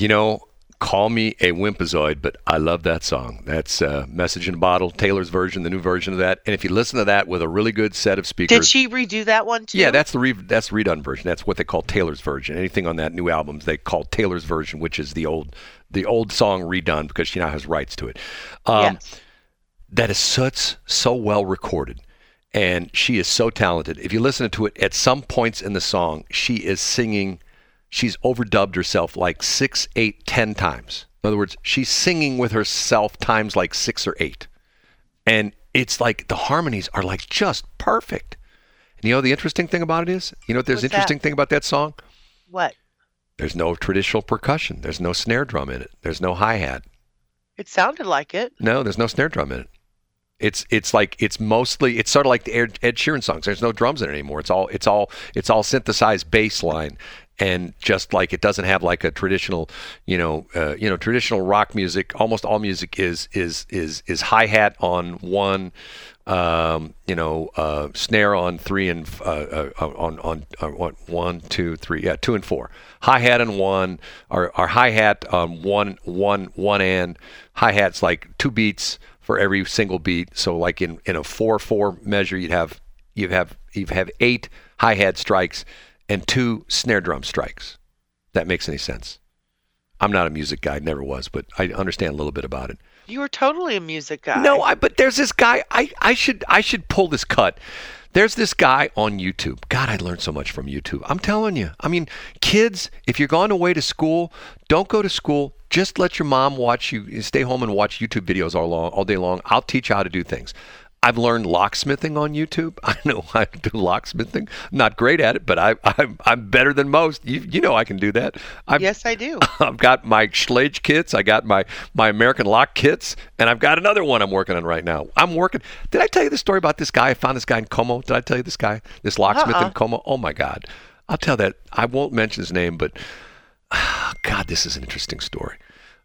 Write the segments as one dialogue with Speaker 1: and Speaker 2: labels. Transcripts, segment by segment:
Speaker 1: You know, call me a wimpazoid, but I love that song. That's uh, Message in a Bottle, Taylor's version, the new version of that. And if you listen to that with a really good set of speakers.
Speaker 2: Did she redo that one too?
Speaker 1: Yeah, that's the re- that's the redone version. That's what they call Taylor's version. Anything on that new album, they call Taylor's version, which is the old the old song redone because she now has rights to it. Um,
Speaker 2: yes.
Speaker 1: That is such so well recorded. And she is so talented. If you listen to it, at some points in the song, she is singing she's overdubbed herself like six, eight, ten times. In other words, she's singing with herself times like six or eight. And it's like the harmonies are like just perfect. And you know the interesting thing about it is, you know what there's
Speaker 2: What's
Speaker 1: interesting
Speaker 2: that?
Speaker 1: thing about that song?
Speaker 2: What?
Speaker 1: There's no traditional percussion. There's no snare drum in it. There's no hi hat.
Speaker 2: It sounded like it.
Speaker 1: No, there's no snare drum in it. It's it's like it's mostly it's sort of like the Ed, Ed Sheeran songs. There's no drums in it anymore. It's all it's all it's all synthesized bass line, and just like it doesn't have like a traditional, you know, uh, you know, traditional rock music. Almost all music is is is is hi hat on one, um, you know, uh, snare on three and uh, uh, on on uh, one two three yeah two and four hi hat on one or, or hi hat on one one one and hi hats like two beats for every single beat. So like in in a four four measure, you'd have you have you have eight hi hat strikes and two snare drum strikes. That makes any sense? I'm not a music guy, never was, but I understand a little bit about it.
Speaker 2: You were totally a music guy.
Speaker 1: No, I, but there's this guy. I, I should I should pull this cut. There's this guy on YouTube. God, I learned so much from YouTube. I'm telling you. I mean, kids, if you're going away to school, don't go to school. Just let your mom watch you. Stay home and watch YouTube videos all long, all day long. I'll teach you how to do things. I've learned locksmithing on YouTube. I know how to do locksmithing. Not great at it, but I, I'm I'm better than most. You, you know I can do that. I've,
Speaker 2: Yes, I do.
Speaker 1: I've got my Schlage kits, I got my my American lock kits, and I've got another one I'm working on right now. I'm working. Did I tell you the story about this guy? I found this guy in Como. Did I tell you this guy? This locksmith
Speaker 2: Uh-uh.
Speaker 1: in Como. Oh my God! I'll tell that. I won't mention his name, but God, this is an interesting story.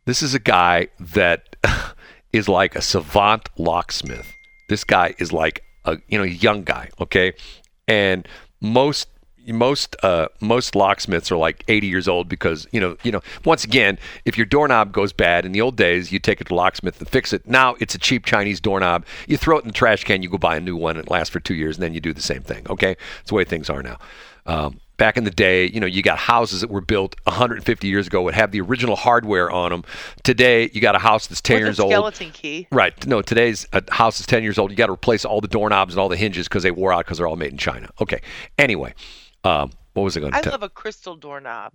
Speaker 1: This is a guy that is like a savant locksmith. This guy is like a you know young guy, okay, and most most uh, most locksmiths are like 80 years old because you know you know once again if your doorknob goes bad in the old days you take it to locksmith and fix it. Now it's a cheap chinese doorknob. You throw it in the trash can you go buy a new one and it lasts for two years and then you do the same thing okay? It's the way things are now. Um, back in the day you know you got houses that were built 150 years ago would have the original hardware on them today you got a house that's 10
Speaker 2: With a
Speaker 1: years old
Speaker 2: skeleton key.
Speaker 1: Right. No, today's a house is 10 years old. You got to replace all the doorknobs and all the hinges because they wore out because they're all made in China. Okay. Anyway, um, what was I going to
Speaker 2: I
Speaker 1: tell?
Speaker 2: love a crystal doorknob.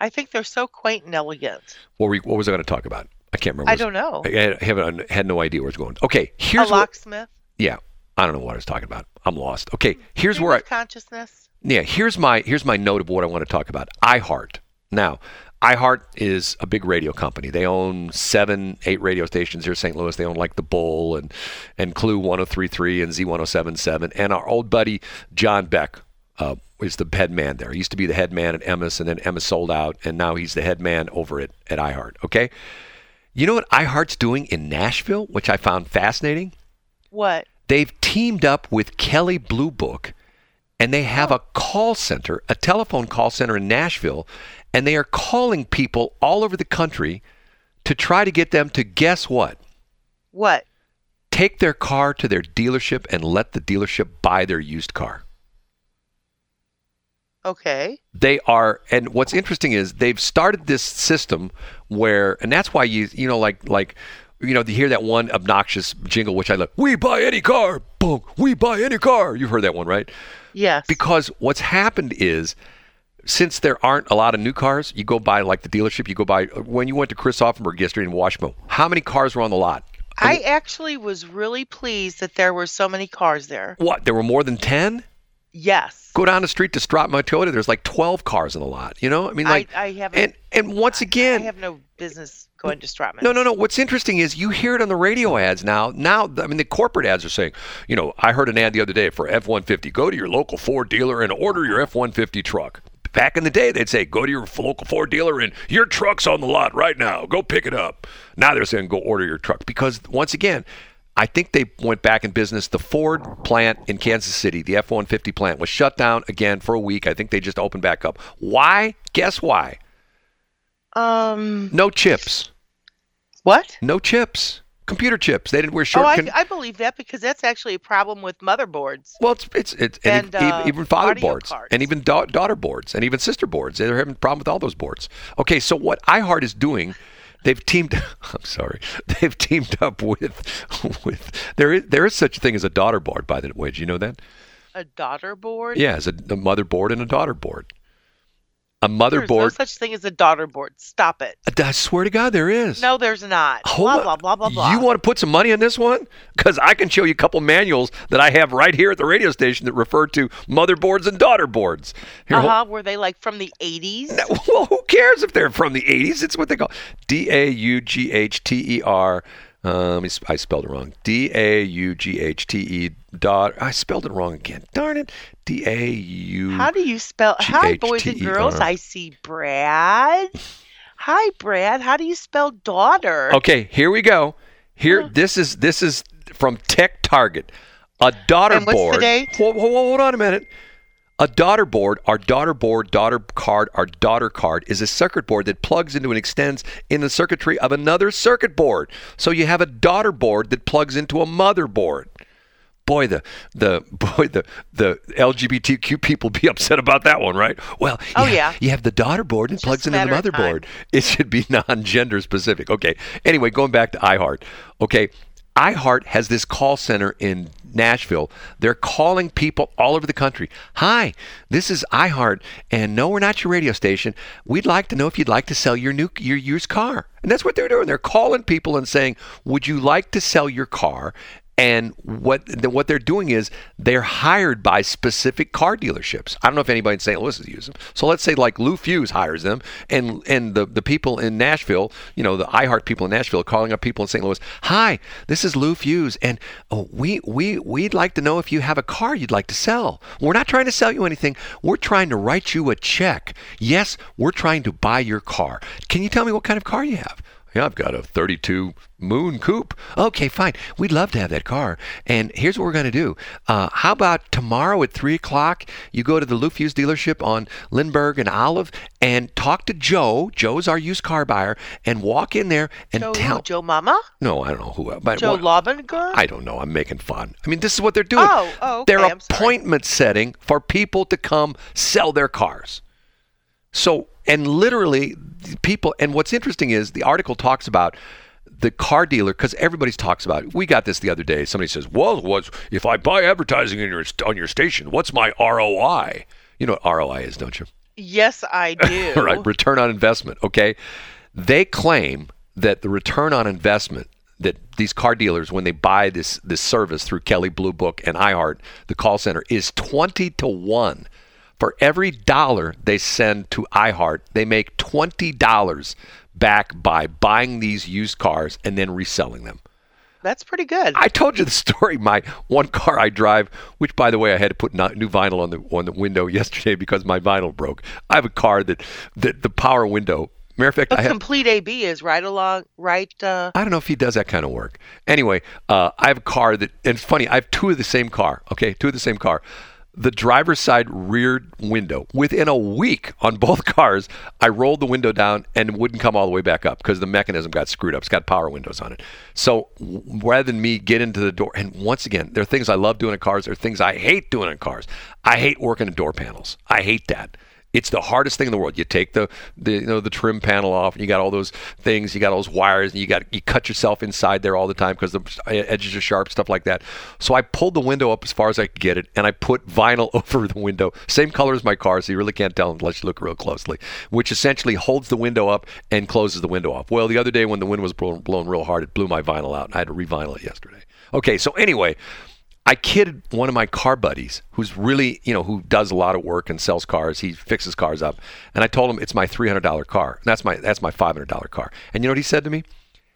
Speaker 2: I think they're so quaint and elegant.
Speaker 1: What, were you- what was I going to talk about? I can't remember.
Speaker 2: I don't know.
Speaker 1: I had, I haven't- had no idea where it's going. Okay.
Speaker 2: A
Speaker 1: Here's what.
Speaker 2: locksmith.
Speaker 1: Yeah. I don't know what I was talking about. I'm lost. Okay. Here's
Speaker 2: Stream
Speaker 1: where I.
Speaker 2: consciousness.
Speaker 1: Yeah, here's my here's my note of what I want to talk about. iHeart. Now, iHeart is a big radio company. They own seven, eight radio stations here in St. Louis. They own like the Bull and and KLOU 103.3 and Z107.7. And our old buddy John Beck uh, is the head man there. He used to be the head man at Emmis, and then Emmis sold out, and now he's the head man over at at iHeart. Okay. You know what iHeart's doing in Nashville, which I found fascinating?
Speaker 2: What?
Speaker 1: They've teamed up with Kelley Blue Book and they have a call center, a telephone call center in Nashville, and they are calling people all over the country to try to get them to guess what?
Speaker 2: What?
Speaker 1: Take their car to their dealership and let the dealership buy their used car.
Speaker 2: Okay.
Speaker 1: They are, and what's interesting is they've started this system where, and that's why you, you know, like, like, you know, you hear that one obnoxious jingle, which I love. We buy any car, boom. We buy any car. You've heard that one, right?
Speaker 2: Yes.
Speaker 1: Because what's happened is, since there aren't a lot of new cars, you go by like the dealership. You go by when you went to Chris Auffenberg yesterday in Washmo. How many cars were on the lot?
Speaker 2: I actually was really pleased that there were so many cars there.
Speaker 1: What? There were more than ten.
Speaker 2: Yes.
Speaker 1: Go down the street to Stratmont Toyota. There's like twelve cars in the lot. You know, I mean, like,
Speaker 2: I, I haven't.
Speaker 1: and and once again,
Speaker 2: I have no business going to Stratman.
Speaker 1: No, no, no. What's interesting is you hear it on the radio ads now. Now, I mean, the corporate ads are saying, you know, I heard an ad the other day for F 150. Go to your local Ford dealer and order your F 150 truck. Back in the day, they'd say, go to your local Ford dealer and your truck's on the lot right now. Go pick it up. Now they're saying, go order your truck. Because once again, I think they went back in business. The Ford plant in Kansas City, the F 150 plant, was shut down again for a week. I think they just opened back up. Why? Guess why?
Speaker 2: Um,
Speaker 1: No chips.
Speaker 2: what?
Speaker 1: No chips. Computer chips. They didn't wear
Speaker 2: Oh,
Speaker 1: short.
Speaker 2: I,
Speaker 1: con-
Speaker 2: I believe that because that's actually a problem with motherboards.
Speaker 1: well, it's it's, it's and,
Speaker 2: And, uh,
Speaker 1: even father boards
Speaker 2: cards.
Speaker 1: and even da- daughter boards and even sister boards. They're having a problem with all those boards. Okay, so what iHeart is doing, they've teamed. I'm sorry, they've teamed up with with there is there is such a thing as a daughter board. By the way, did you know that?
Speaker 2: A daughter board?
Speaker 1: Yeah, it's a, a mother board and a daughter board. A
Speaker 2: There's no
Speaker 1: motherboard.
Speaker 2: such thing as a daughter board. Stop it.
Speaker 1: I swear to God, there is.
Speaker 2: No, there's not.
Speaker 1: Hold
Speaker 2: blah,
Speaker 1: on.
Speaker 2: blah, blah, blah, blah.
Speaker 1: You want to put some money on this one? Because I can show you a couple manuals that I have right here at the radio station that refer to motherboards and daughter boards. Here,
Speaker 2: Uh-huh. Were they like from the 80s?
Speaker 1: Well, who cares if they're from the 80s? It's what they call D A U G H T E R. Um, I spelled it wrong. D A U G H T E dot. I spelled it wrong again. Darn it. D A U.
Speaker 2: How do you spell? Hi, boys and girls. I see Brad. Hi, Brad. How do you spell daughter?
Speaker 1: Okay, here we go. Here, this is this is from TechTarget. A daughter
Speaker 2: And what's the
Speaker 1: board.
Speaker 2: date?
Speaker 1: Hold, hold, hold on a minute. A daughter board, our daughter board, daughter card, our daughter card is a circuit board that plugs into and extends in the circuitry of another circuit board. So you have a daughter board that plugs into a motherboard. Boy, the the boy the the LGBTQ people be upset about that one, right? Well,
Speaker 2: Oh,
Speaker 1: you have-
Speaker 2: yeah.
Speaker 1: you have the daughter board and plugs into the motherboard. It should be non-gender specific. Okay. Anyway, going back to iHeart. Okay, iHeart has this call center in Nashville. They're calling people all over the country. Hi, this is iHeart, and no, we're not your radio station. We'd like to know if you'd like to sell your new your used car. And that's what they're doing. They're calling people and saying, "Would you like to sell your car?" And what what they're doing is they're hired by specific car dealerships. I don't know if anybody in St. Louis has used them. So let's say like Lou Fusz hires them, and and the, the people in Nashville, you know, the iHeart people in Nashville, are calling up people in St. Louis. Hi, this is Lou Fusz, and oh, we we we'd like to know if you have a car you'd like to sell. We're not trying to sell you anything. We're trying to write you a check. Yes, we're trying to buy your car. Can you tell me what kind of car you have? Yeah, I've got a 32 Moon Coupe. Okay, fine. We'd love to have that car. And here's what we're going to do. Uh, how about tomorrow at 3 o'clock, you go to the Lou Fusz dealership on Lindbergh and Olive and talk to Joe. Joe's our used car buyer. And walk in there and
Speaker 2: Joe,
Speaker 1: tell.
Speaker 2: who? Joe Mama?
Speaker 1: No, I don't know who. But
Speaker 2: Joe
Speaker 1: what-
Speaker 2: Lobinger?
Speaker 1: I don't know. I'm making fun. I mean, this is what they're doing.
Speaker 2: Oh, oh, okay,
Speaker 1: They're appointment setting for people to come sell their cars. So, and literally, people, and what's interesting is the article talks about the car dealer because everybody's talks about it. We got this the other day. Somebody says, "Well, what's if I buy advertising in your on your station? What's my ROI?" You know what ROI is, don't you?
Speaker 2: yes, I do.
Speaker 1: right, return on investment. Okay, they claim that the return on investment that these car dealers, when they buy this this service through Kelley Blue Book and iHeart, the call center is twenty to one. For every dollar they send to iHeart, they make twenty dollars back by buying these used cars and then reselling them.
Speaker 2: That's pretty good.
Speaker 1: I told you the story. My one car I drive, which by the way I had to put new vinyl on the on the window yesterday because my vinyl broke. I have a car that that the power window. Matter of fact, have.
Speaker 2: A complete AB is right along, right? Uh,
Speaker 1: I don't know if he does that kind of work. Anyway, uh, I have a car that, and it's funny. I have two of the same car. Okay, two of the same car. The driver's side rear window. Within a week on both cars, I rolled the window down and wouldn't come all the way back up because the mechanism got screwed up. It's got power windows on it. So rather than me get into the door, and once again, there are things I love doing in cars. There are things I hate doing in cars. I hate working in door panels. I hate that. It's the hardest thing in the world. You take the, the you know the trim panel off, and you got all those things. You got all those wires, and you got you cut yourself inside there all the time because the edges are sharp, stuff like that. So I pulled the window up as far as I could get it, and I put vinyl over the window, same color as my car, so you really can't tell unless you look real closely. Which essentially holds the window up and closes the window off. Well, the other day when the wind was blown real hard, it blew my vinyl out, and I had to revinyl it yesterday. Okay, so anyway. I kidded one of my car buddies who's really, you know, who does a lot of work and sells cars. He fixes cars up. And I told him it's my $300 car. And that's my that's my $500 car. And you know what he said to me?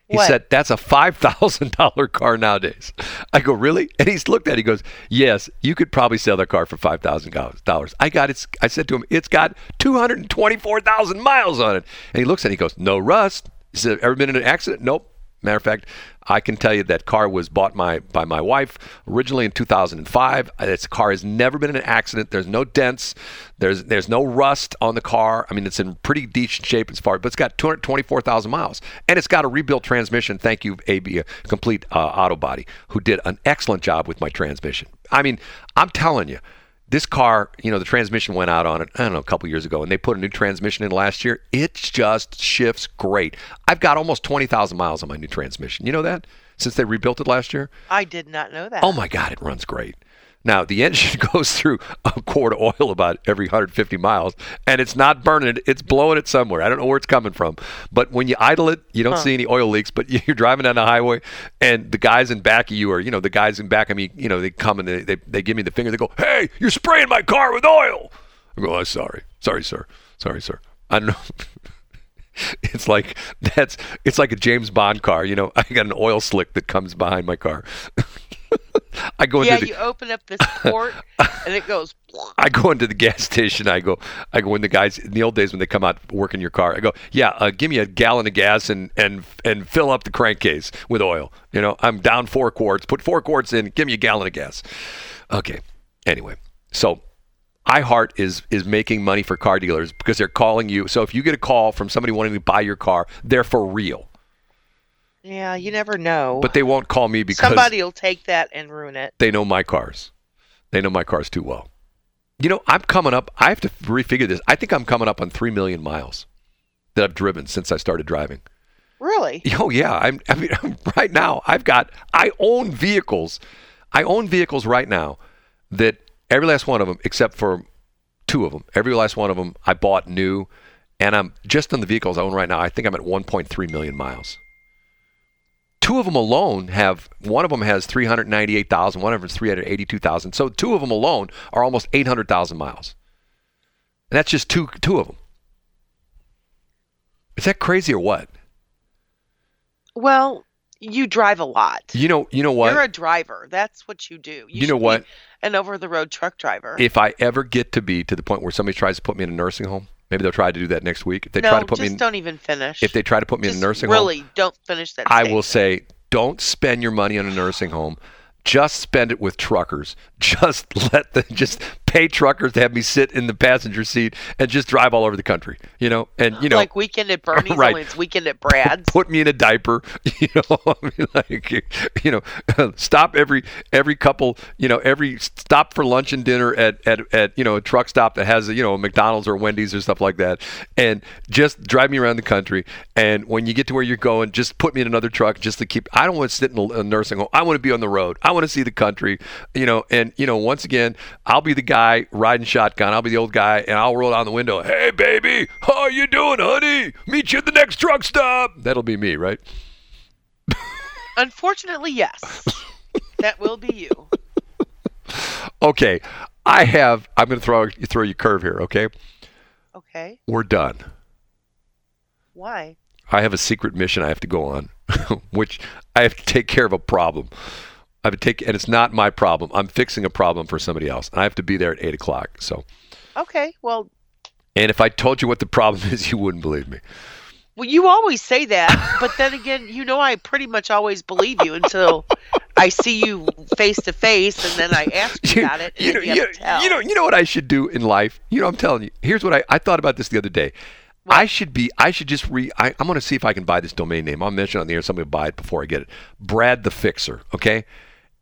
Speaker 1: He
Speaker 2: What?
Speaker 1: said, "That's a $5,000 car nowadays." I go, "Really?" And he's looked at it. He goes, "Yes, you could probably sell that car for $5,000." I got it. I said to him, "It's got 224,000 miles on it." And he looks at it. He goes, "No rust." He said, "Ever been in an accident?" Nope. Matter of fact, I can tell you that car was bought my by my wife originally in 2005. Uh, This car has never been in an accident. There's no dents. There's there's no rust on the car. I mean, it's in pretty decent shape as far, but it's got 224,000 miles, and it's got a rebuilt transmission. Thank you, AB, uh, Complete uh, Auto Body, who did an excellent job with my transmission. I mean, I'm telling you this car, you know, the transmission went out on it, I don't know, a couple years ago, and they put a new transmission in last year. It just shifts great. I've got almost 20,000 miles on my new transmission. You know that? Since they rebuilt it last year?
Speaker 2: I did not know that.
Speaker 1: Oh my God, it runs great. Now, the engine goes through a quart of oil about every 150 miles, and it's not burning it. It's blowing it somewhere. I don't know where it's coming from. But when you idle it, you don't
Speaker 2: Huh.
Speaker 1: see any oil leaks, but you're driving down the highway, and the guys in back of you are, you know, the guys in back of me, you know, they come and they, they, they give me the finger. They go, hey, you're spraying my car with oil. I go, oh, sorry. Sorry, sir. Sorry, sir. I don't know. It's like that's it's like a James Bond car, you know. I got an oil slick that comes behind my car. I go
Speaker 2: yeah,
Speaker 1: into the
Speaker 2: you open up this port and it goes.
Speaker 1: I go into the gas station. I go, I go when the guys in the old days when they come out work in your car. I go, yeah, uh, give me a gallon of gas and and and fill up the crankcase with oil. You know, I'm down four quarts. Put four quarts in. Give me a gallon of gas. Okay. Anyway, so iHeart is is making money for car dealers because they're calling you. So if you get a call from somebody wanting to buy your car, they're for real.
Speaker 2: Yeah, you never know.
Speaker 1: But they won't call me because
Speaker 2: somebody will take that and ruin it.
Speaker 1: they know my cars. They know my cars too well. You know, I'm coming up. I have to refigure this. I think I'm coming up on three million miles that I've driven since I started driving.
Speaker 2: Really?
Speaker 1: Oh yeah, I'm. I mean, right now I've got. I own vehicles. I own vehicles right now that every last one of them, except for two of them, every last one of them I bought new, and I'm just on the vehicles I own right now. I think I'm at 1.3 million miles. Two of them alone have. One of them has 398,000. One of them is 382,000. So two of them alone are almost 800,000 miles. And that's just two. Two of them. Is that crazy or what?
Speaker 2: Well, you drive a lot.
Speaker 1: You know. You know what?
Speaker 2: You're a driver. That's what you do.
Speaker 1: You know
Speaker 2: should be
Speaker 1: what?
Speaker 2: An over-the-road truck driver.
Speaker 1: if I ever get to be to the point where somebody tries to put me in a nursing home, maybe they'll try to do that next week. If they
Speaker 2: no,
Speaker 1: try to put
Speaker 2: just
Speaker 1: me in,
Speaker 2: don't even finish.
Speaker 1: if they try to put me in a nursing home,
Speaker 2: really don't finish that.
Speaker 1: I will say, don't spend your money on a nursing home. Just spend it with truckers. Just let the just pay truckers to have me sit in the passenger seat and just drive all over the country. You know, and you know,
Speaker 2: like weekend at Bernie's,
Speaker 1: Right.
Speaker 2: only it's weekend at Brad's.
Speaker 1: put me in a diaper you know I mean, like you know stop every every couple you know every stop for lunch and dinner at at, at you know a truck stop that has a, you know a McDonald's or Wendy's or stuff like that and just drive me around the country and when you get to where you're going just put me in another truck just to keep I don't want to sit in a, a nursing home I want to be on the road I want to see the country you know and you know once again I'll be the guy riding shotgun I'll be the old guy and I'll roll down the window hey baby how you doing honey meet you at the next truck stop that'll be me right
Speaker 2: Unfortunately, yes. that will be you.
Speaker 1: Okay, I have. I'm going to throw you throw you curve here. Okay,
Speaker 2: Okay.
Speaker 1: we're done.
Speaker 2: Why?
Speaker 1: I have a secret mission I have to go on, which I have to take care of a problem. I have to take, and it's not my problem. I'm fixing a problem for somebody else, and I have to be there at eight o'clock. So,
Speaker 2: Okay. Well,
Speaker 1: and if I told you what the problem is, you wouldn't believe me.
Speaker 2: well, you always say that, but then again, you know, I pretty much always believe you until I see you face to face, and then I ask you about it,
Speaker 1: you know,
Speaker 2: you,
Speaker 1: you,
Speaker 2: tell.
Speaker 1: you know, you know what I should do in life. You know, I'm telling you. Here's what I I thought about this the other day. I should be. I should just re. I, I'm going to see if I can buy this domain name. I'll mention it on the air. Somebody will buy it before I get it. Brad the Fixer. Okay.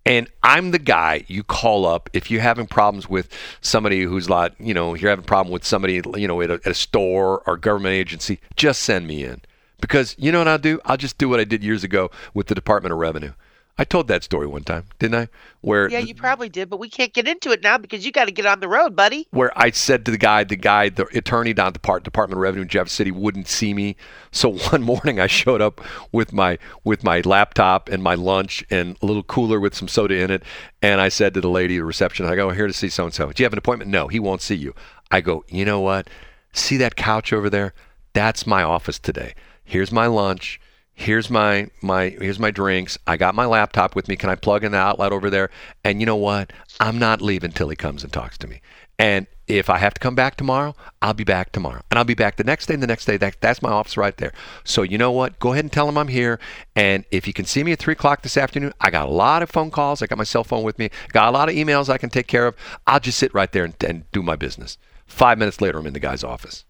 Speaker 1: And I'm the guy you call up if you're having problems with somebody who's like, you know, you're having a problem with somebody, you know, at a, at a store or government agency. Just send me in because you know what I'll do? I'll just do what I did years ago with the Department of Revenue. I told that story one time, didn't I? Where
Speaker 2: yeah, you probably did, but we can't get into it now because you got to get on the road, buddy.
Speaker 1: where I said to the guy, the guy, the attorney down at the part, Department of Revenue in Jeff City wouldn't see me. So one morning I showed up with my with my laptop and my lunch and a little cooler with some soda in it, and I said to the lady, at the reception, I go, I'm here to see so and so. Do you have an appointment? No, he won't see you. I go, you know what? See that couch over there? That's my office today. Here's my lunch. Here's my my here's my drinks. I got my laptop with me. Can I plug in the outlet over there? And you know what? I'm not leaving till he comes and talks to me. And if I have to come back tomorrow, I'll be back tomorrow. And I'll be back the next day and the next day. That, that's my office right there. So you know what? Go ahead and tell him I'm here. And if you can see me at 3 o'clock this afternoon, I got a lot of phone calls. I got my cell phone with me. Got a lot of emails I can take care of. I'll just sit right there and, and do my business. Five minutes later, I'm in the guy's office.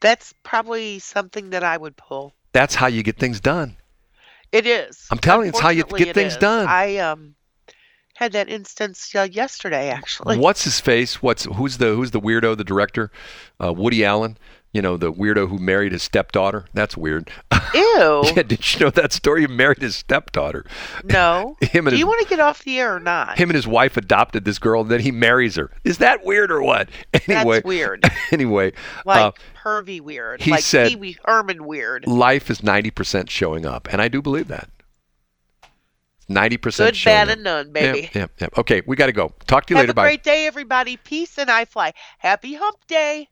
Speaker 2: That's probably something that I would pull.
Speaker 1: That's how you get things done.
Speaker 2: It is.
Speaker 1: I'm telling you, it's how you get things
Speaker 2: is.
Speaker 1: done.
Speaker 2: I um had that instance uh, yesterday, actually.
Speaker 1: What's his face? What's who's the who's the weirdo? The director, uh, Woody Allen. You know the weirdo who married his stepdaughter. That's weird.
Speaker 2: Ew.
Speaker 1: yeah, did you know that story? He married his stepdaughter.
Speaker 2: No.
Speaker 1: Him and
Speaker 2: Do
Speaker 1: his
Speaker 2: you want to get off the air or not?
Speaker 1: him and his wife adopted this girl, and then he marries her. Is that weird or what? Anyway,
Speaker 2: That's weird.
Speaker 1: anyway,
Speaker 2: Like
Speaker 1: uh,
Speaker 2: pervy weird.
Speaker 1: he
Speaker 2: like
Speaker 1: said-
Speaker 2: Pee Wee Herman weird.
Speaker 1: life is ninety percent showing up, and I do believe that. Ninety percent
Speaker 2: Good, bad,
Speaker 1: up.
Speaker 2: and none, baby.
Speaker 1: yep, yep. Okay, we got to go. Talk to you
Speaker 2: Have
Speaker 1: later.
Speaker 2: a
Speaker 1: Bye.
Speaker 2: great day, everybody. Peace and I fly. Happy hump day.